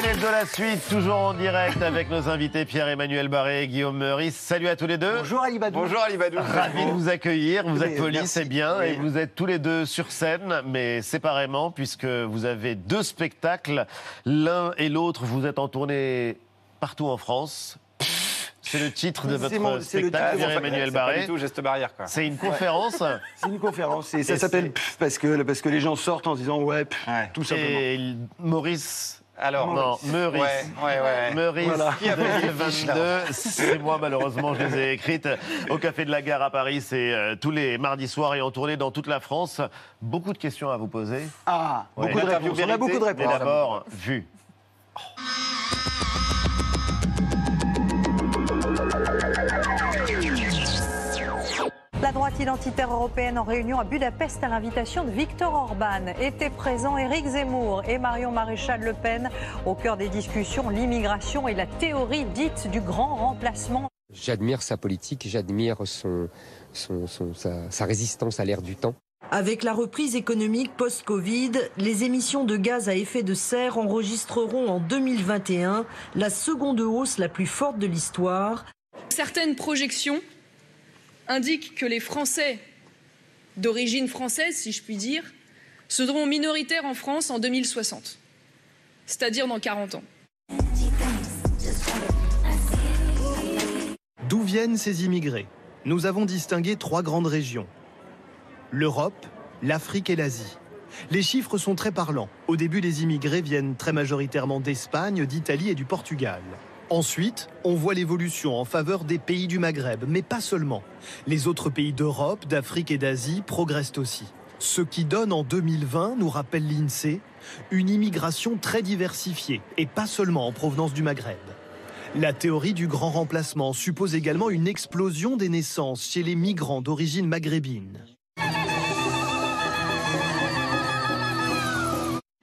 De la suite, toujours en direct avec nos invités Pierre-Emmanuel Barré et Guillaume Meurice. Salut à tous les deux. Bonjour Ali Badou. Bonjour Ali Badou. Ravi de vous accueillir. Vous êtes poli, merci. c'est bien. Et vous êtes tous les deux sur scène, mais séparément, puisque vous avez deux spectacles. L'un et l'autre, vous êtes en tournée partout en France. C'est le titre de votre mon- spectacle, titre. Pierre-Emmanuel Barré. du tout geste barrière quoi. C'est une conférence. C'est une conférence et ça s'appelle parce que, parce que les gens sortent en se disant ouais, pff, Ouais. tout simplement. Et Maurice. Alors, Non, Meurice. ouais, ouais, ouais. Meurice Voilà. Qui a fait les fiches, 2022, c'est moi malheureusement, je les ai écrites au Café de la Gare à Paris, c'est euh, tous les mardis soirs et en tournée dans toute la France. Beaucoup de questions à vous poser. Ah, Ouais. beaucoup de réponses. On a beaucoup de Mais réponses. d'abord, vu. La droite identitaire européenne en réunion à Budapest à l'invitation de Viktor Orban. Étaient présents Éric Zemmour et Marion Maréchal Le Pen. Au cœur des discussions, l'immigration et la théorie dite du grand remplacement. J'admire sa politique, j'admire son, son- son- sa, sa résistance à l'ère du temps. Avec la reprise économique post-Covid, les émissions de gaz à effet de serre enregistreront en 2021 la seconde hausse la plus forte de l'histoire. Certaines projections indiquent que les Français d'origine française, si je puis dire, seront minoritaires en France en 2060, c'est-à-dire dans 40 ans. D'où viennent ces immigrés? Nous avons distingué trois grandes régions. L'Europe, l'Afrique et l'Asie. Les chiffres sont très parlants. Au début, les immigrés viennent très majoritairement d'Espagne, d'Italie et du Portugal. Ensuite, on voit l'évolution en faveur des pays du Maghreb, mais pas seulement. Les autres pays d'Europe, d'Afrique et d'Asie progressent aussi. Ce qui donne en 2020, nous rappelle l'INSEE, une immigration très diversifiée, et pas seulement en provenance du Maghreb. La théorie du grand remplacement suppose également une explosion des naissances chez les migrants d'origine maghrébine.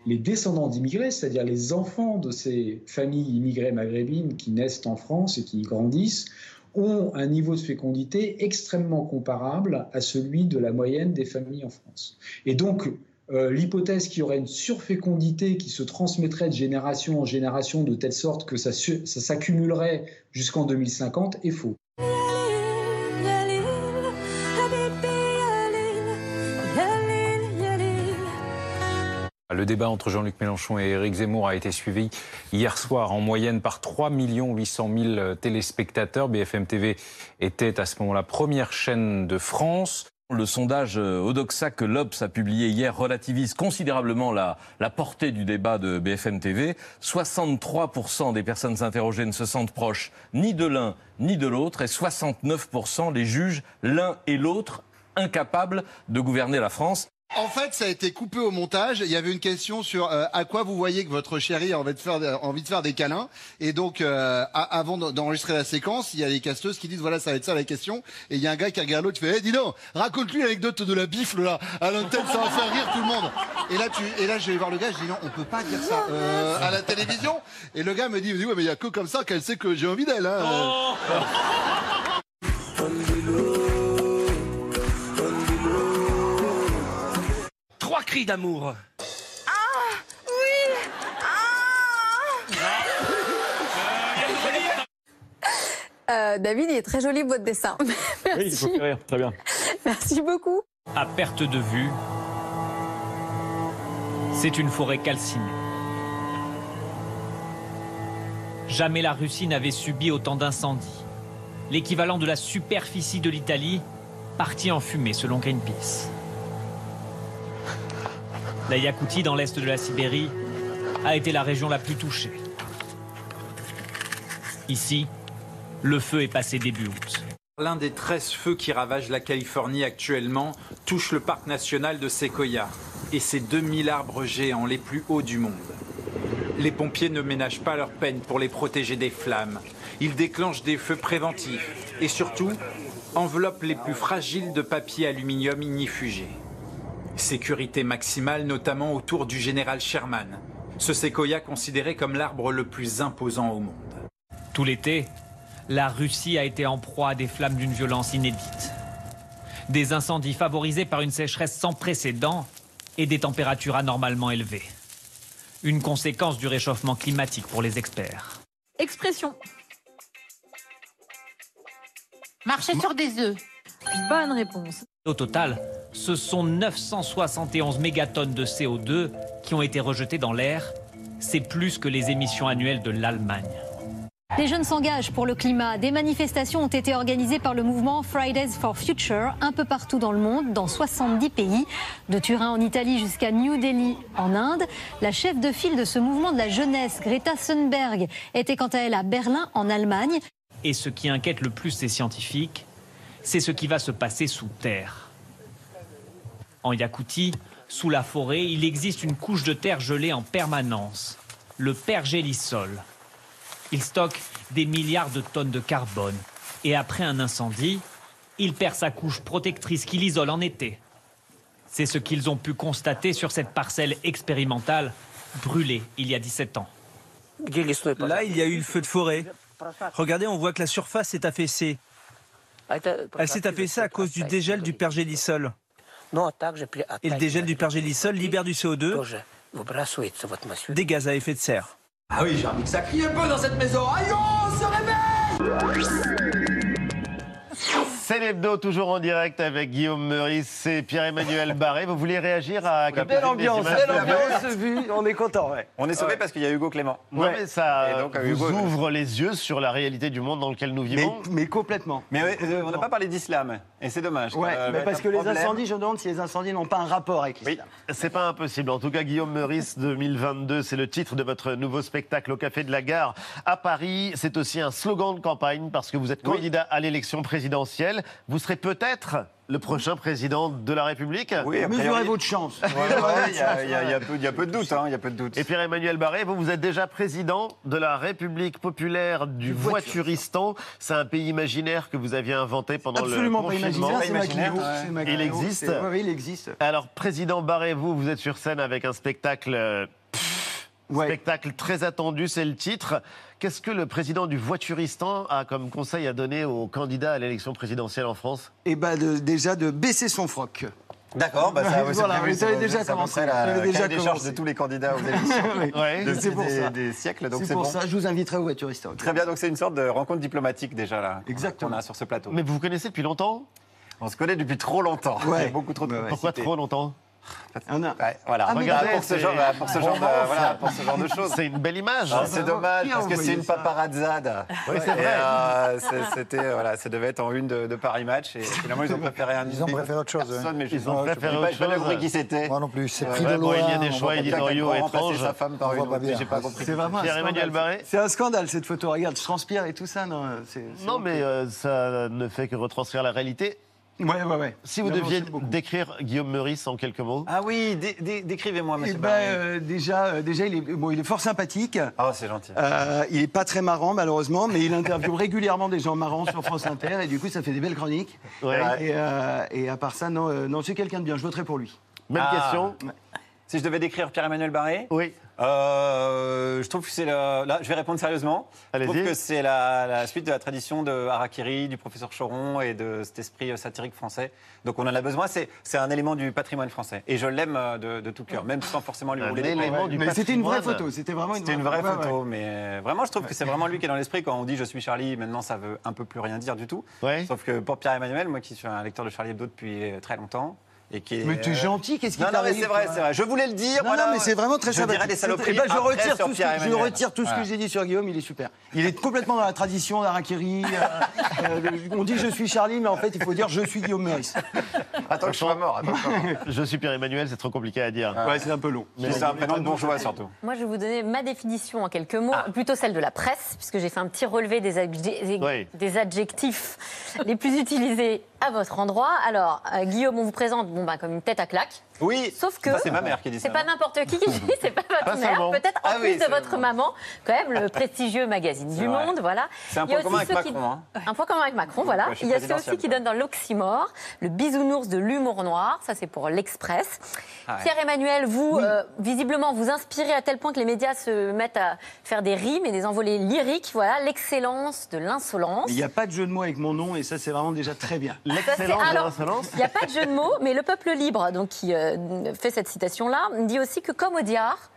Les descendants d'immigrés, c'est-à-dire les enfants de ces familles immigrées maghrébines qui naissent en France et qui y grandissent, ont un niveau de fécondité extrêmement comparable à celui de la moyenne des familles en France. Et donc, euh, l'hypothèse qu'il y aurait une surfécondité qui se transmettrait de génération en génération de telle sorte que ça, s'accumulerait jusqu'en 2050 est faux. Le débat entre Jean-Luc Mélenchon et Éric Zemmour a été suivi hier soir en moyenne par 3 800 000 téléspectateurs. BFM TV était à ce moment la première chaîne de France. Le sondage euh, Odoxa que l'Obs a publié hier relativise considérablement la, la portée du débat de BFM TV. 63% des personnes interrogées ne se sentent proches ni de l'un ni de l'autre et 69% les jugent l'un et l'autre incapables de gouverner la France. En fait, ça a été coupé au montage. Il y avait une question sur euh, à quoi vous voyez que votre chérie a envie de faire, envie de faire des câlins. Et donc, euh, a- avant d'en- d'enregistrer la séquence, il y a les casteuses qui disent voilà, ça va être ça la question. Et il y a un gars qui regarde l'autre, qui fait Eh, dis donc, raconte-lui l'anecdote de la bifle là, à l'antenne, ça va faire rire tout le monde. Et là, tu, et là, je vais voir le gars, je dis non, on peut pas dire ça euh, à la télévision. Et le gars me dit, il me dit ouais, mais il y a que comme ça qu'elle sait que j'ai envie d'elle. Hein. Cris d'amour. Euh, David, il est très joli votre dessin. Merci. rire, très bien. Merci beaucoup. À perte de vue, c'est une forêt calcinée. Jamais la Russie n'avait subi autant d'incendies. L'équivalent de la superficie de l'Italie partie en fumée selon Greenpeace. La Yakoutie, dans l'est de la Sibérie, a été la région la plus touchée. Ici, le feu est passé début août. L'un des 13 feux qui ravagent la Californie actuellement touche le parc national de Sequoia et ses 2000 arbres géants les plus hauts du monde. Les pompiers ne ménagent pas leur peine pour les protéger des flammes. Ils déclenchent des feux préventifs et surtout enveloppent les plus fragiles de papier aluminium ignifugé. Sécurité maximale notamment autour du général Sherman, ce séquoia considéré comme l'arbre le plus imposant au monde. Tout l'été, la Russie a été en proie à des flammes d'une violence inédite. Des incendies favorisés par une sécheresse sans précédent et des températures anormalement élevées. Une conséquence du réchauffement climatique pour les experts. Expression. Marcher sur des œufs. Bonne réponse. Au total, ce sont 971 mégatonnes de CO2 qui ont été rejetées dans l'air. C'est plus que les émissions annuelles de l'Allemagne. Les jeunes s'engagent pour le climat. Des manifestations ont été organisées par le mouvement Fridays for Future un peu partout dans le monde, dans 70 pays, de Turin en Italie jusqu'à New Delhi en Inde. La chef de file de ce mouvement de la jeunesse, Greta Thunberg, était quant à elle à Berlin en Allemagne. Et ce qui inquiète le plus ces scientifiques, c'est ce qui va se passer sous terre. En Yakoutie, sous la forêt, il existe une couche de terre gelée en permanence, le pergélisol. Il stocke des milliards de tonnes de carbone. Et après un incendie, il perd sa couche protectrice qui l'isole en été. C'est ce qu'ils ont pu constater sur cette parcelle expérimentale brûlée il y a 17 ans. Là, il y a eu le feu de forêt. Regardez, on voit que la surface s'est affaissée. Elle s'est affaissée à cause du dégel du pergélisol. Et le dégel du pergélisol libère du CO2, des gaz à effet de serre. Ah oui, j'ai envie que ça crie un peu dans cette maison. Aïe, on se réveille C'est l'hebdo, toujours en direct avec Guillaume Meurice et Pierre-Emmanuel Barré. Vous voulez réagir à Belle ambiance, belle ambiance, vu, on est content, ouais. On est sauvé parce qu'il y a Hugo Clément. Ouais, mais ça donc, vous Hugo- ouvre les yeux sur la réalité du monde dans lequel nous Mais, vivons. mais complètement. Mais euh, on n'a pas parlé d'islam, et c'est dommage. Ouais, Euh, mais parce que les incendies, je me demande si les incendies n'ont pas un rapport avec l'islam. C'est pas impossible. En tout cas, Guillaume Meurice 2022, c'est le titre de votre nouveau spectacle au Café de la Gare à Paris. C'est aussi un slogan de campagne parce que vous êtes candidat à l'élection présidentielle. Vous serez peut-être le prochain président de la République. Oui. Mesurez votre chance. Ouais, ouais, y, y y y a peu de doute, hein, il y a peu de doute. Et Pierre-Emmanuel Barré, vous, vous êtes déjà président de la République populaire du Voituristan. C'est un pays imaginaire que vous aviez inventé pendant Absolument le pas confinement. imaginaire, c'est imaginaire, ouais. c'est Maquillot. Il existe Oui, il existe. Alors, président Barré, vous, vous êtes sur scène avec un spectacle, euh, Ouais. spectacle très attendu, c'est le titre. Qu'est-ce que le président du Voituristan a comme conseil à donner aux candidats à l'élection présidentielle en France? Bah de- déjà de baisser son froc. D'accord, bah ça, ouais, Voilà, vous avez déjà commencé, la déjà des charges commencé. de tous les candidats aux élections Ouais. depuis pour des, ça. des siècles, donc C'est pour bon. ça, je vous inviterai au voituriste. Très bien, donc c'est une sorte de rencontre diplomatique déjà là. qu'on- a sur ce plateau. Mais vous vous connaissez depuis longtemps? On se connaît depuis trop longtemps. Ouais. Il y a beaucoup trop de. Pourquoi trop longtemps? On a- Ouais, voilà. Ah, pour ce genre, voilà, pour ce genre de, Romance. voilà, pour ce genre de choses. C'est une belle image. Ah, c'est dommage parce que c'est une paparazzade. Oui, c'est vrai. euh, c'était voilà, ça devait être en une de, de Paris Match et finalement ils ont préféré un. Ils ont préféré autre chose. Personne, mais je Ils ont je- préféré je- je- autre pas chose. compris qui c'était. Moi non plus, c'est Ouais, pris ouais, de bon, loin. il y a des choix pas éditoriaux étranges. sa femme par une pas j'ai pas compris. C'est vraiment scandale. Barré C'est un scandale cette photo. Regarde, je transpire et tout ça. Non, mais euh, ça ne fait que retranscrire la réalité. Ouais, ouais, ouais. Si vous deviez décrire Guillaume Meurice en quelques mots? Ah oui, dé- dé- décrivez-moi, Eh monsieur ben, euh, déjà, euh, déjà, il est, bon, il est fort sympathique. Oh, c'est gentil. Euh, il est pas très marrant malheureusement, mais il interviewe régulièrement des gens marrants sur France Inter et du coup ça fait des belles chroniques. Ouais. Et, euh, et à part ça, non, euh, non c'est quelqu'un de bien. Je voterai pour lui. Même Ah. question? Si je devais décrire Pierre-Emmanuel Barré, Oui. Euh, je trouve que c'est le... là, je vais répondre sérieusement. Je trouve que c'est la, la suite de la tradition de Harakiri, du professeur Choron et de cet esprit euh, satirique français. Donc on en a besoin. C'est c'est un élément du patrimoine français et je l'aime euh, de, de tout cœur, même sans forcément lui rouler. du Mais c'était une vraie photo. C'était vraiment une C'était une vraie ouais, ouais. photo, mais vraiment, je trouve que c'est vraiment lui qui est dans l'esprit. Quand on dit je suis Charlie, maintenant ça veut un peu plus rien dire du tout. Ouais. Sauf que pour Pierre-Emmanuel, moi qui suis un lecteur de Charlie Hebdo depuis très longtemps, et qui est, Mais tu es euh, gentil, qu'est-ce qui Non, non, mais t'arrive, c'est vrai, c'est vrai. Je voulais le dire. Non, voilà. non, mais c'est vraiment très je sympathique. dirais des saloperies. Eh ben, je retire tout, ce que, je Pierre-Emmanuel. retire tout ce Voilà. que j'ai dit sur Guillaume, il est super. Il est complètement dans la tradition d'Arakiri. euh, euh, on dit je suis Charlie, mais en fait il faut dire je suis Guillaume Meurice. Attends que je sois mort. Attends je suis Pierre-Emmanuel, c'est trop compliqué à dire. Ouais, c'est un peu long. Mais C'est un prénom de bourgeois surtout. Moi, je vais vous donner ma définition en quelques mots, Ah. plutôt celle de la presse, puisque j'ai fait un petit relevé des, adje- Oui. des adjectifs les plus utilisés à votre endroit. Alors, euh, Guillaume, on vous présente bon, bah, comme une tête à claque. Oui. Sauf que c'est ma mère qui dit ça. c'est pas n'importe qui qui dit, c'est pas votre Pas mère, peut-être en Ah oui, plus de votre maman, quand même le prestigieux magazine du vrai. Monde, voilà. C'est un point commun avec ceux qui- Macron, hein. Un point commun avec Macron, voilà. Il y a ceux aussi qui donnent dans l'oxymore, le bisounours de l'humour noir, ça c'est pour l'Express. Ah ouais. Pierre-Emmanuel, vous, euh, visiblement, vous inspirez à tel point que les médias se mettent à faire des rimes et des envolées lyriques, voilà, l'excellence de l'insolence. Il n'y a pas de jeu de mots avec mon nom et ça c'est vraiment déjà très bien. L'excellence de l'insolence. Il n'y a pas de jeu de mots, mais le peuple libre, donc qui euh, fait cette citation-là, dit aussi que comme Audiard,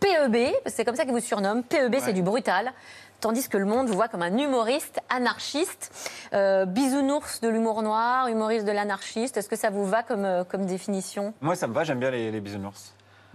PEB, c'est comme ça qu'ils vous surnomment. PEB, c'est du brutal. Tandis que le monde vous voit comme un humoriste anarchiste. Euh, bisounours de l'humour noir, humoriste de l'anarchiste. Est-ce que ça vous va comme, euh, comme définition? Moi, ça me va, j'aime bien les, les bisounours.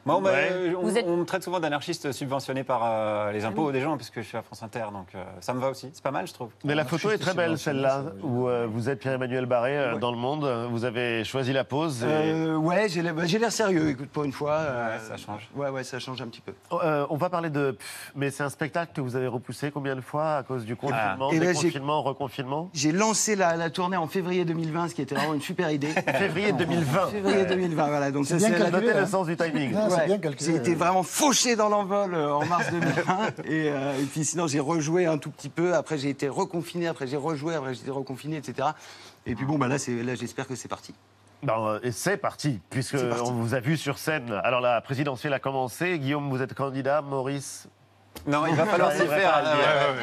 Moi, on, m'a- Ouais. on- Vous êtes- on me traite souvent d'anarchiste subventionné par euh, les impôts des gens, puisque je suis à France Inter, donc euh, ça me va aussi. C'est pas mal, je trouve. Mais la photo est très belle, celle-là, où euh, vous êtes Pierre-Emmanuel Barré euh, dans le monde. Vous avez choisi la pose. et- Euh, ouais, j'ai l'air bah, j'ai l'air sérieux, écoute, pour une fois. euh, ça change. Ouais, ouais, ça change un petit peu. Euh, on va parler de. pff, Mais c'est un spectacle que vous avez repoussé combien de fois à cause du confinement, Et là, j'ai- déconfinement, reconfinement J'ai lancé la, la tournée en février 2020, ce qui était vraiment une super idée. Février 2020. Février 2020, voilà. Donc C'est ça, bien c'est la- le sens du timing. Ouais. c'est bien calculé. J'ai été vraiment fauché dans l'envol euh, en mars 2020. et, euh, et puis sinon, j'ai rejoué un tout petit peu. Après, j'ai été reconfiné. Après, j'ai rejoué. Après, j'ai été reconfiné, etc. Et puis bon, bah là, c'est- là j'espère que c'est parti. Ben, euh, et c'est parti, puisque parti. on vous a vu sur scène. Alors la présidentielle a commencé. Guillaume, vous êtes candidat. Maurice. Non, il va falloir s'y faire.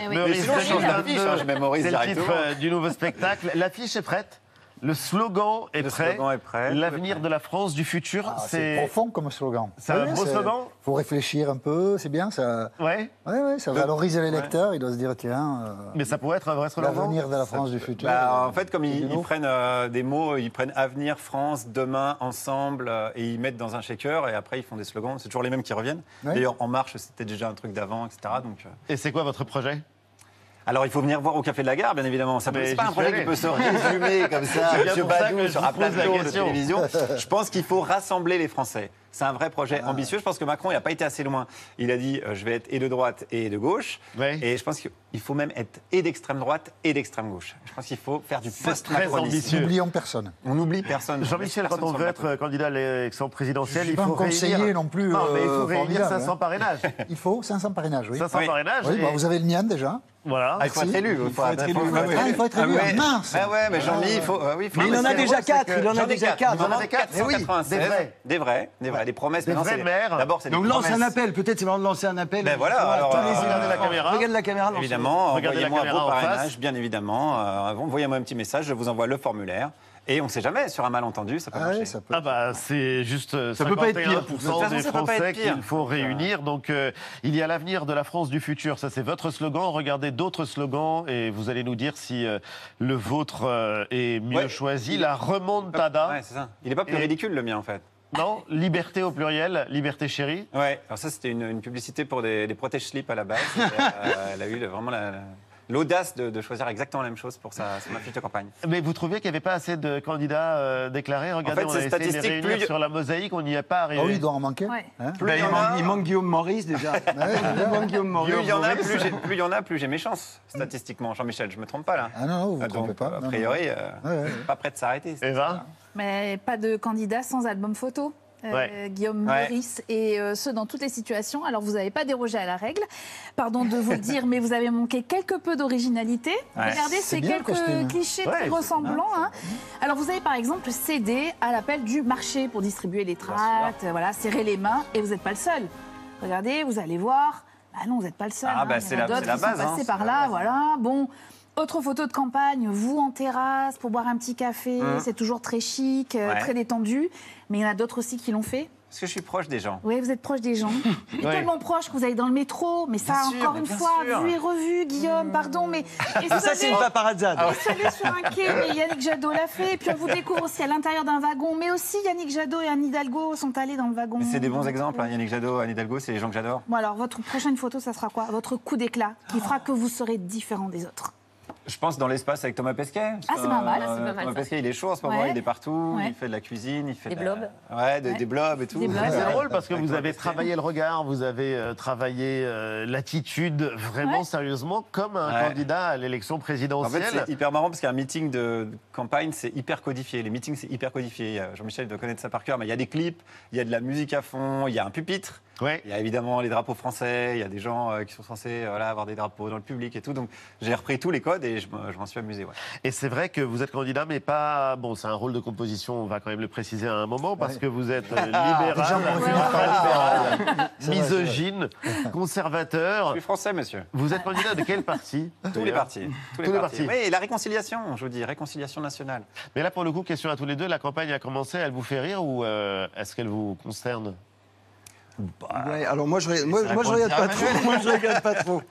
Mais Maurice change 2022, l'affiche, hein, je mets Maurice C'est le titre du nouveau spectacle. L'affiche est prête. Le slogan est Le prêt. slogan est prêt. L'avenir de la France du futur, Ah, c'est profond comme slogan. C'est un beau slogan Il faut réfléchir un peu, c'est bien. Ça, Ouais. ouais, ouais, ça valorise les lecteurs. Ils doivent se dire tiens, euh, Mais ça pourrait être un vrai slogan. l'avenir de la France du futur. Bah, en fait, comme ils, prennent euh, des mots, ils prennent avenir, France, demain, ensemble, euh, et ils mettent dans un shaker, et après ils font des slogans. C'est toujours les mêmes qui reviennent. Ouais. D'ailleurs, En Marche, c'était déjà un truc d'avant, etc. Donc, euh, Et c'est quoi votre projet? Alors, il faut venir voir au Café de la Gare, bien évidemment. Ça C'est pas un projet qui peut se résumer comme ça, Monsieur Badou, que je sur un plateau de télévision. Je pense qu'il faut rassembler les Français. C'est un vrai projet Ah. ambitieux. Je pense que Macron, il n'a pas été assez loin. Il a dit euh, je vais être et de droite et de gauche. Et je pense qu'il faut même être et d'extrême droite et d'extrême gauche. Je pense qu'il faut faire du très post-macronisme. ambitieux. N'oublions personne. On n'oublie personne. Jean-Michel, quand on veut être euh, candidat à l'élection présidentielle, il pas faut conseiller réunir... non plus, Non, mais il euh, faut réunir formidable, 500 hein. parrainages. Il faut 500 parrainages, oui. 500 parrainages. Oui, et- bah, vous avez le mien déjà. Voilà. Ah, il faut être Si. élu. Il faut être élu. Ah, il faut être Ah élu. Mince. Ah ouais, mais Jean-Mi, il faut. ah oui, faut Mais il en a déjà C'est quatre, que- il en a déjà quatre. quatre. Il en a Vraiment, 496. des vrais. Des vrais, des vrais, des promesses. Des vrais maires. D'abord, c'est des Donc lance un appel. Peut-être c'est le moment de lancer un appel. Ben voilà, euh, regardez la caméra. Regarde la caméra. lance-le. Évidemment, envoyez-moi vos parrainages, bien évidemment. Euh, Envoyez-moi un petit message, je vous envoie le formulaire. Et on ne sait jamais, sur un malentendu, ça peut Ah marcher. ouais, ça peut. Ah bah c'est juste euh, Ça peut pas être pire. 51% De façon, des Français qu'il faut réunir. Donc euh, il y a l'avenir de la France du futur. Ça c'est votre slogan. Regardez d'autres slogans et vous allez nous dire si euh, le vôtre euh, est mieux Ouais, choisi. il- La remontada. Ouais, c'est ça. Il n'est pas plus Et- ridicule, le mien, en fait. Non, liberté au pluriel, liberté chérie. Ouais, alors ça, c'était une, une publicité pour des, des protège-slips à la base. Et, euh, elle a eu le- vraiment la- la- l'audace de, de choisir exactement la même chose pour sa, son affiche de campagne. Mais vous trouviez qu'il n'y avait pas assez de candidats euh, déclarés? Regardez, fait, on a ces essayé de les statistiques, réunir plus- sur la mosaïque, on n'y est pas arrivé. Ah oui, il doit en manquer. Ouais. hein? Plus Ben, il en manque, a- il manque Guillaume Maurice déjà. il manque Guillaume Maurice. Plus il y en a, plus j'ai- plus il y en a, plus j'ai mes chances, statistiquement. Jean-Michel, je me trompe pas là. Ah non, non, vous ne Ah, trompez donc, pas. A priori, euh, Ouais, ouais. pas prêt de s'arrêter. Eva Mais pas de candidat sans album photo. Euh, Ouais. Guillaume Ouais. Meurice, et euh, ce dans toutes les situations. Alors vous n'avez pas dérogé à la règle, pardon de vous le dire, mais vous avez manqué quelque peu d'originalité. Ouais. Regardez C'est ces quelques costume. clichés Ouais, très ressemblants. hein. Alors vous avez par exemple cédé à l'appel du marché pour distribuer les tracts, euh, voilà, serrer les mains, et vous n'êtes pas le seul. Regardez, vous allez voir. Ah non, vous n'êtes pas le seul. Ah, hein. bah, c'est la- qui sont base, hein, c'est par la là, base. voilà. Bon. Autre photo de campagne, vous en terrasse pour boire un petit café, Mmh. c'est toujours très chic, euh, Ouais. très détendu. Mais il y en a d'autres aussi qui l'ont fait. Parce que je suis proche des gens. Oui, vous êtes proche des gens. Ouais. tellement proche que vous allez dans le métro. Mais ça, Bien encore mais une fois, sûr. vu et revu, Guillaume, pardon. Mais et Ça, c'est une paparazzade. Ah sur un quai, mais Yannick Jadot l'a fait. Et puis on vous découvre aussi à l'intérieur d'un wagon. Mais aussi, Yannick Jadot et Anne Hidalgo sont allés dans le wagon. Mais C'est des bons exemples, hein. Yannick Jadot, Anne Hidalgo, c'est les gens que j'adore. Bon, alors, votre prochaine photo, ça sera quoi? Votre coup d'éclat qui fera que vous serez différent des autres. Je pense dans l'espace avec Thomas Pesquet. Ah, c'est pas mal, Euh, c'est pas mal, Thomas ça. Pesquet, il est chaud en ce moment, Ouais. il est partout, Ouais. il fait de la cuisine, il fait Des de la- blobs. Ouais, de- Ouais. des blobs et tout. C'est drôle parce que vous avez Pesquet. travaillé le regard, vous avez euh, travaillé euh, l'attitude vraiment Ouais. sérieusement comme un Ouais. candidat à l'élection En présidentielle. fait, c'est hyper marrant parce qu'un meeting de campagne, c'est hyper codifié. Les meetings, c'est hyper codifié. A- Jean-Michel doit connaître ça par cœur, mais il y a des clips, il y a de la musique à fond, il y a un pupitre. Ouais. Il y a évidemment les drapeaux français, il y a des gens euh, qui sont censés euh, voilà, avoir des drapeaux dans le public et tout. Donc j'ai repris tous les codes et je, me- je m'en suis amusé. ouais. Et c'est vrai que vous êtes candidat, mais pas. Bon, c'est un rôle de composition, on va quand même le préciser à un moment, parce Ouais. que vous êtes libéral, misogyne, Je conservateur. suis français, monsieur. Vous êtes candidat de quel parti? Tous les partis. Tous les, Tous les partis. partis. Oui, la réconciliation, je vous dis, réconciliation nationale. Mais là, pour le coup, question à tous les deux, la campagne a commencé, elle vous fait rire ou euh, est-ce qu'elle vous concerne? Ouais, alors moi je, moi, moi, regarde pas trop. Moi je regarde pas trop.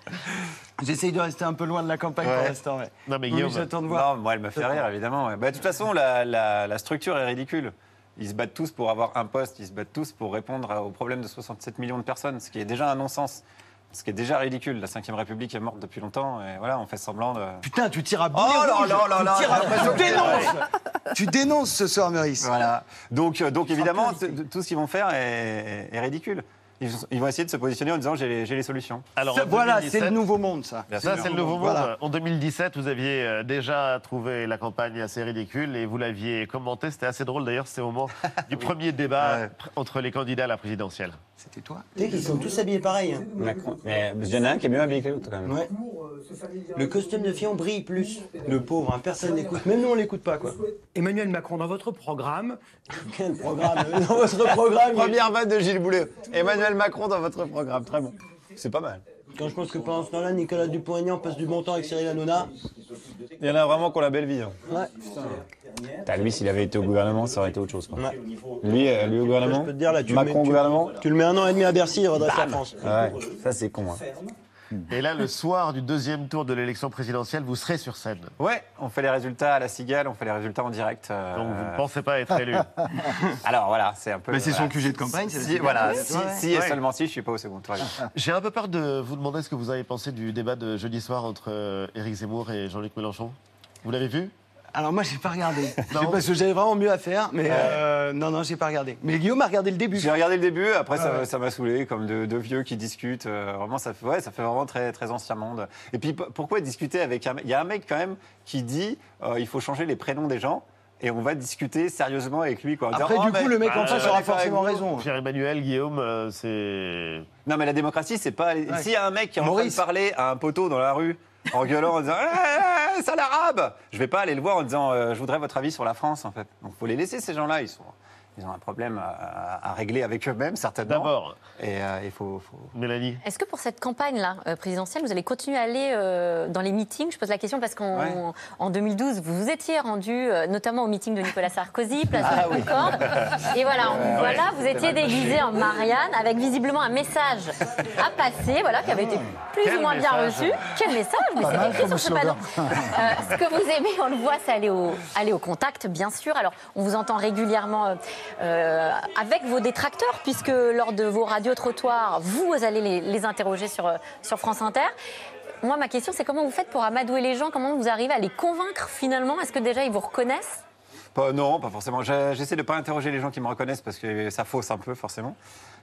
J'essaye de rester un peu loin de la campagne Ouais. pour l'instant. Ouais. Non, mais Oui, Guillaume. j'attends de voir. Non, moi, elle me fait rire, évidemment. Bah, de toute façon, la, la- la structure est ridicule. Ils se battent tous pour avoir un poste, ils se battent tous pour répondre aux problèmes de 67 millions de personnes, ce qui est déjà un non-sens. Ce qui est déjà ridicule. La Ve République est morte depuis longtemps et voilà, on fait semblant de. Putain, tu tires à Oh boulet là rouge. là là Tu là, tires à- j'ai l'impression tu dénonces. tu dénonces ce soir, Meurice. Voilà. Donc, euh, donc évidemment, tout ce qu'ils vont faire est, est ridicule. Ils, ils vont essayer de se positionner en disant j'ai les, j'ai les solutions. Alors, Ça, voilà, 2017, c'est le nouveau monde, ça. Ça, c'est le nouveau monde. Voilà. En 2017, vous aviez euh, déjà trouvé la campagne assez ridicule et vous l'aviez commenté. C'était assez drôle d'ailleurs, c'était au moment du premier débat Ouais. entre les candidats à la présidentielle. C'était toi Tu sais qu'ils sont tous habillés pareil. hein. Macron. Mais il y en a un qui est mieux habillé que l'autre quand même. Ouais. Le costume de Fillon brille plus. Le pauvre, hein, personne n'écoute. Même nous, on l'écoute pas, quoi. Emmanuel Macron, dans votre programme, Quel programme euh, Dans votre programme, Première vanne de Gilles Boulet. Emmanuel Macron dans votre programme, très bon. C'est pas mal. Quand je pense que pendant ce temps-là, Nicolas Dupont-Aignan passe du bon temps avec Cyril Hanouna. Il y en a vraiment qui ont la belle vie. hein. Ouais. Putain, lui, s'il avait été au gouvernement, ça aurait été autre chose. Quoi. Ouais. Lui, euh, lui au gouvernement Je peux te dire, là, tu le Macron mets- au gouvernement Tu le mets un an et demi à Bercy, il redresse la France. Ouais, ça c'est con. hein. Et là, le soir du deuxième tour de l'élection présidentielle, vous serez sur scène. Ouais, on fait les résultats à la cigale, on fait les résultats en direct. euh, Donc vous ne pensez pas être élu. Alors voilà, c'est un peu. Mais c'est son. QG de campagne, c'est Si, voilà, si, Ouais. si et Ouais. seulement si, je suis pas au second tour. J'ai un peu peur de vous demander ce que vous avez pensé du débat de jeudi soir entre euh, Éric Zemmour et Jean-Luc Mélenchon. Vous l'avez vu? Alors moi, j'ai pas regardé. Non. Parce que j'avais vraiment mieux à faire, mais euh, non, non, j'ai pas regardé. Mais Guillaume a regardé le début. J'ai regardé le début, après ça Ah ouais. ça m'a saoulé, comme deux de vieux qui discutent. euh, vraiment, ça fait, ouais, ça fait vraiment très, très ancien monde. Et puis, pourquoi discuter avec un mec Il y a un mec quand même qui dit euh, il faut changer les prénoms des gens. Et on va discuter sérieusement avec lui. Quoi, Après, du Oh, coup, le mec en bah, face aura forcément raison. Pierre-Emmanuel, Guillaume, euh, c'est. Non, mais la démocratie, c'est pas. S'il y a un mec qui est en train de parler à un poteau dans la rue, en gueulant, en disant Eh, eh, sale arabe Je vais pas aller le voir en disant euh, Je voudrais votre avis sur la France, en fait. Donc, faut les laisser, ces gens-là. Ils, sont, ils ont un problème à, à- régler avec eux-mêmes, certainement. D'abord, Et euh, il faut. faut- Mélanie. Est-ce que pour cette campagne-là euh, présidentielle, vous allez continuer à aller euh, dans les meetings? Je pose la question parce qu'en Ouais. en 2012, vous vous étiez rendu euh, notamment au meeting de Nicolas Sarkozy, place Ah de oui. Concorde. Et voilà, vous étiez déguisé en Marianne avec visiblement un message à passer, voilà, qui avait été plus Quel ou moins bien reçu. Quel message Mais Pas c'est écrit sur ce panneau. Euh, ce que vous aimez, on le voit, c'est aller au, aller au contact, bien sûr. Alors, on vous entend régulièrement euh, avec vos détracteurs, puisque lors de vos radios-trottoirs, vous allez les, les interroger sur, euh, sur France Inter. Moi, ma question, c'est comment vous faites pour amadouer les gens? Comment vous arrivez à les convaincre finalement? Est-ce que déjà ils vous reconnaissent? Pas- non, pas forcément. J'essaie de pas interroger les gens qui me reconnaissent parce que ça fausse un peu, forcément.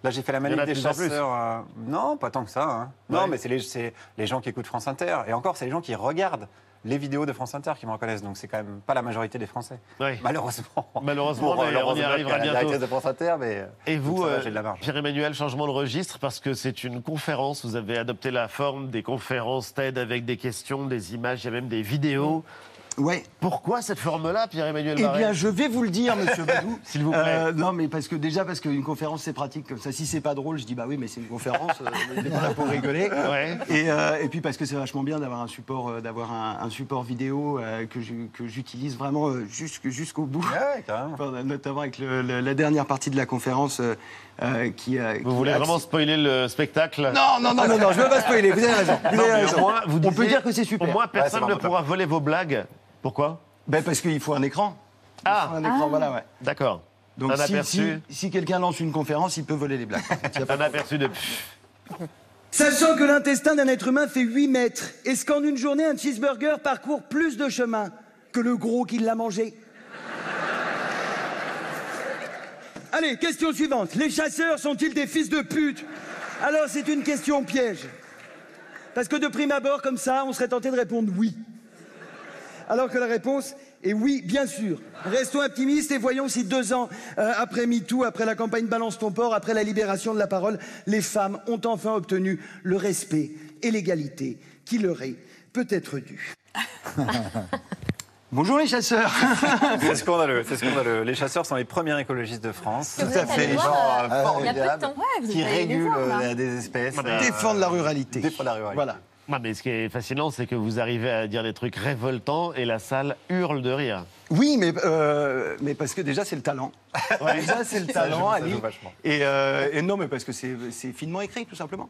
Là, j'ai fait la de des chasseurs. euh, Non, pas tant que ça. hein. Non, Ouais. mais c'est les, c'est les gens qui écoutent France Inter. Et encore, c'est les gens qui regardent les vidéos de France Inter qui me reconnaissent. Donc, c'est quand même pas la majorité des Français. Ouais. Malheureusement. Malheureusement, mais on y arrivera la bientôt. directrice de France Inter, mais. Et vous, euh, la. Pierre-Emmanuel, changement de registre parce que c'est une conférence. Vous avez adopté la forme des conférences TED avec des questions, des images, il y a même des vidéos. Ouais. Pourquoi cette forme-là, Pierre-Emmanuel Eh bien, je vais vous le dire, monsieur Badou. S'il vous plaît. Euh, non, mais parce que déjà, parce qu'une conférence, c'est pratique comme ça. Si c'est pas drôle, je dis bah oui, mais c'est une conférence, euh, on est pas là pour rigoler. Ouais. Et, euh, et puis parce que c'est vachement bien d'avoir un support, euh, d'avoir un, un support vidéo euh, que j'utilise vraiment euh, jusqu'- jusqu'au bout. Ouais, carrément. Enfin, notamment avec le- le- la dernière partie de la conférence euh, euh, qui. euh, qui Vous voulez vraiment spoiler le spectacle Non, non, non, non, non, je veux pas spoiler. Vous avez raison. Vous Non, avez mais raison. au moins, vous On peut dire que c'est super. Au moins, personne ne pourra voler vos blagues. Pourquoi Ben, parce qu'il faut un écran. Il Ah. faut un écran, voilà, ouais. D'accord. Donc un si, aperçu, si- si quelqu'un lance une conférence, il peut voler les blagues. Un de- aperçu de. Sachant que l'intestin d'un être humain fait 8 mètres, est-ce qu'en une journée, un cheeseburger parcourt plus de chemin que le gros qui l'a mangé? Allez, question suivante. Les chasseurs sont-ils des fils de pute? Alors, c'est une question piège. Parce que de prime abord, comme ça, on serait tenté de répondre oui. Alors que la réponse est oui, bien sûr. Restons optimistes et voyons si deux ans euh, après MeToo, après la campagne Balance ton port, après la libération de la parole, les femmes ont enfin obtenu le respect et l'égalité qui leur est peut-être dû. Bonjour les chasseurs. C'est scandaleux, c'est scandaleux. Les chasseurs sont les premiers écologistes de France. Gens euh, euh, il y a peu de formidables. Ouais, vous qui les régulent voir, euh, des espèces. Euh, Défendre la ruralité. Défendre la ruralité. Voilà. Ah, mais ce qui est fascinant, c'est que vous arrivez à dire des trucs révoltants et la salle hurle de rire. Oui, mais, euh, mais parce que déjà, c'est le talent. Déjà, c'est le talent, ça Ali. Et, euh, et non, mais parce que c'est finement écrit, tout simplement.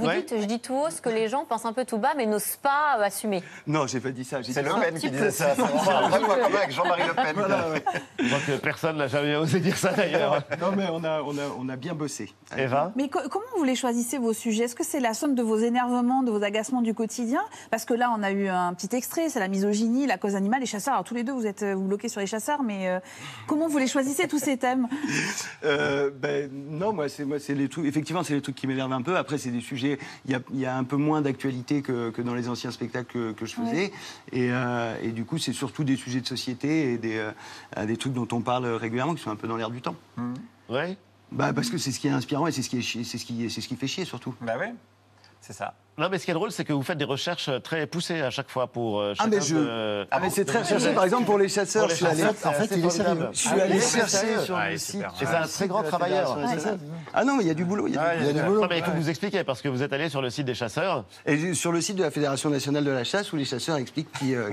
Vous dites, je dis tout haut, ce que les gens pensent un peu tout bas, mais n'osent pas euh, assumer. Non, j'ai pas dit ça. C'est Le Pen qui disait ça. Comme avec Jean-Marie Le Pen. Voilà, ouais. Je crois que personne n'a jamais osé dire ça d'ailleurs. Non, mais on a, on a, on a bien bossé. Eva? Mais co- comment vous les choisissez vos sujets? Est-ce que c'est la somme de vos énervements, de vos agacements du quotidien? Parce que là, on a eu un petit extrait, c'est la misogynie, la cause animale, les chasseurs. Alors tous les deux, vous êtes euh, vous bloqués sur les chasseurs, mais euh, comment vous les choisissez tous ces thèmes? Euh, ben, non, moi, c'est moi, c'est les trucs. Effectivement, c'est les trucs qui m'énervent un peu. Après, c'est des sujets. Il y a, il y a un peu moins d'actualité que, que dans les anciens spectacles que, que je faisais. Et, euh, et du coup, c'est surtout des sujets de société et des, euh, des trucs dont on parle régulièrement, qui sont un peu dans l'air du temps. Ouais. Bah, parce que c'est ce qui est inspirant et c'est ce qui, est c'est ce qui, c'est ce qui fait chier surtout. Bah oui, c'est ça. Non, mais ce qui est drôle, c'est que vous faites des recherches très poussées à chaque fois pour. euh, Ah, mais chacun je. de- Ah, mais c'est très recherché. Par exemple, pour les chasseurs, Pour les je suis allé. c'est en fait, assez il est formidable. sérieux. Je suis Ah, il allé est chercher sur Ah, le site. Et c'est un très grand travailleur. Ah, ça. Ah non, mais il y a du boulot. Il y a du Il y a du boulot. Non, mais il faut que vous expliquiez, parce que vous êtes allé sur le site des chasseurs. Et sur le site de la Fédération nationale de la chasse, où les chasseurs expliquent qu'ils euh,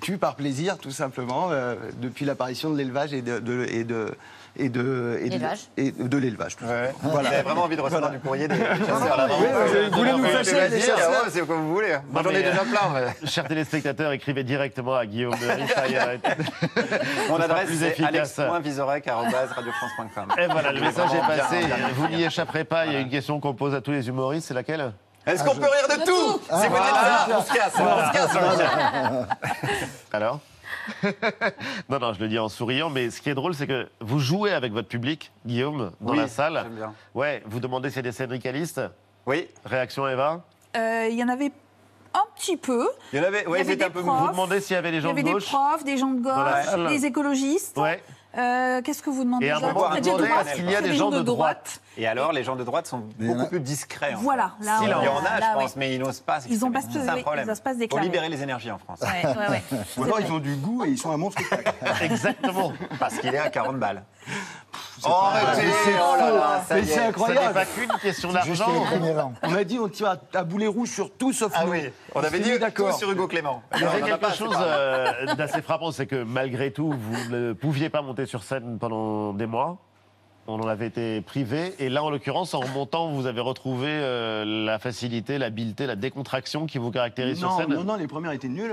tuent par plaisir, tout simplement, euh, depuis l'apparition de l'élevage et de, de- et de et L'élevage. Ouais. Voilà. Vous avez vraiment envie de recevoir du courrier des chasseurs là Oui, oui, vous voulez nous fâcher les chasseurs C'est comme vous voulez. Moi j'en ai déjà euh, plein. mais- Chers téléspectateurs, écrivez directement à Guillaume Mon adresse c'est efficace. alex.visorek.radiofrance.com. Et voilà, le message est passé. Vous n'y échapperez pas. Il y a une question qu'on pose à tous les humoristes. C'est laquelle? Est-ce qu'on peut rire de tout Si vous dites ça, on se casse. On se casse. Alors? Non, non, je le dis en souriant, mais ce qui est drôle, c'est que vous jouez avec votre public, Guillaume, dans Oui, la salle. j'aime bien. Ouais, vous demandez s'il y a des syndicalistes. Oui, Réaction, Eva? Euh, Il y en avait un petit peu. il y en avait. Il y c'était des un peu profs. Vous demandez s'il y avait des Il y gens de avait des gauche. profs, des gens de gauche, des écologistes. Ouais. Euh, Qu'est-ce que vous demandez Et à un moment, Vous demandez, qu'il y a des gens de droite Et alors, les gens de droite sont beaucoup plus discrets. Voilà, là, Il y en a, je pense, mais ils n'osent pas. Ils ont pas se- un déclarer. libérer les énergies en France. Ou alors ils ont du goût et ils sont à mon spectacle. Exactement. Parce qu'il est à 40 balles. Oh, arrêtez, c'est oh là faux. là, ça Mais y est. c'est n'est pas qu'une question d'argent. On a dit on tire à, à boulet rouge sur tout sauf Ah nous. oui, on avait dit tout sur Hugo Clément. Il y avait quelque pas, chose euh, d'assez frappant, c'est que malgré tout, vous ne pouviez pas monter sur scène pendant des mois. On en avait été privé. Et là, en l'occurrence, en remontant, vous avez retrouvé euh, la facilité, l'habileté, la décontraction qui vous caractérise sur Non, scène. non, non, les premières étaient nulles.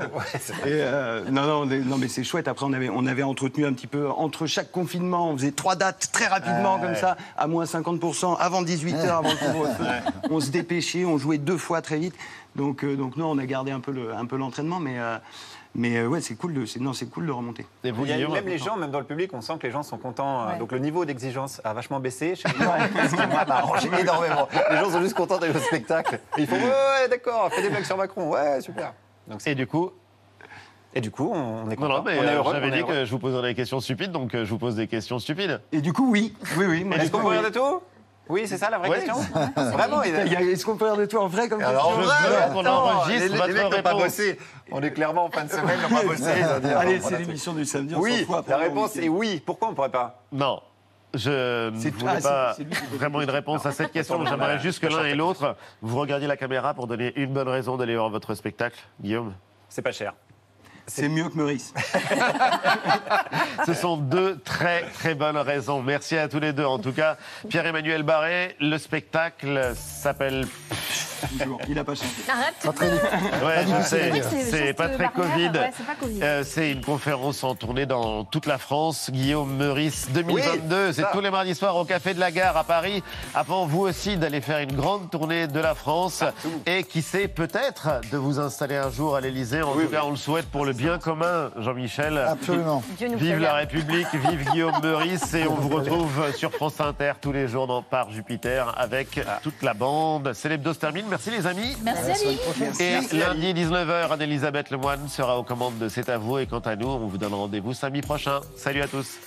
Et, euh, non, mais c'est chouette. Après, on avait, on avait entretenu un petit peu entre chaque confinement. On faisait trois dates très rapidement, comme ouais. ça, à moins 50%, avant 18h, avant le couvre-feu. On se dépêchait, on jouait deux fois très vite. Donc, euh, donc non, on a gardé un peu le- un peu l'entraînement, mais, euh, mais euh, ouais, c'est cool, de, c'est- non, c'est cool de remonter. Et vous, Il y a même les gens, même dans le public, on sent que les gens sont contents. euh, Ouais. Donc le niveau d'exigence a vachement baissé. Chez les gens, ce qui m'a arrangé énormément. Les gens sont juste contents d'aller au spectacle. Et ils font ouais, ouais, d'accord, fais des blagues sur Macron, ouais, super. Donc, c'est- Et du coup, et du coup, on est non, content. non, mais on est euh, heureux. j'avais dit heureux. que je vous poserais des questions stupides, donc je vous pose des questions stupides. Et du coup, oui, oui, oui. Est-ce qu'on peut rire de tout? Oui, c'est ça la vraie Ouais. question Vraiment il Il y a- Est-ce qu'on peut rire de toi en vrai comme Alors, question Je vrai, veux qu'on attends, enregistre les, les votre mecs n'ont pas bossé. On est clairement en fin de semaine, ils ont dit, Allez, c'est l'émission du samedi. on Oui, la on réponse est oui. Pourquoi on ne pourrait pas Non. Je ne C'est- voulais ah, pas vraiment une réponse à cette question. Non, J'aimerais non, juste que l'un et l'autre, vous regardiez la caméra pour donner une bonne raison d'aller voir votre spectacle, Guillaume? C'est pas cher. C'est mieux que Meurice. Ce sont deux très très bonnes raisons. Merci à tous les deux. En tout cas, Pierre-Emmanuel Barré, le spectacle s'appelle. Il n'a pas changé. Arrête. Pas très. Ouais, je sais, c'est pas très Covid. ouais, c'est. Euh, c'est une conférence en tournée dans toute la France. Guillaume Meurice 2022, Oui, c'est ça. tous les mardis soirs au Café de la Gare à Paris. Avant vous aussi d'aller faire une grande tournée de la France et qui sait peut-être de vous installer un jour à l'Elysée. En tout cas, on le souhaite pour le bien commun, Jean-Michel. Absolument. Dieu nous Vive la République, vive Guillaume Meurice et on vous retrouve sur France Inter tous les jours dans Par Jupiter avec toute la bande. C'est l'hebdo se termine. Merci les amis. Merci. Et lundi 19h, Anne-Elisabeth Lemoine sera aux commandes de C'est à vous. Et quant à nous, on vous donne rendez-vous samedi prochain. Salut à tous.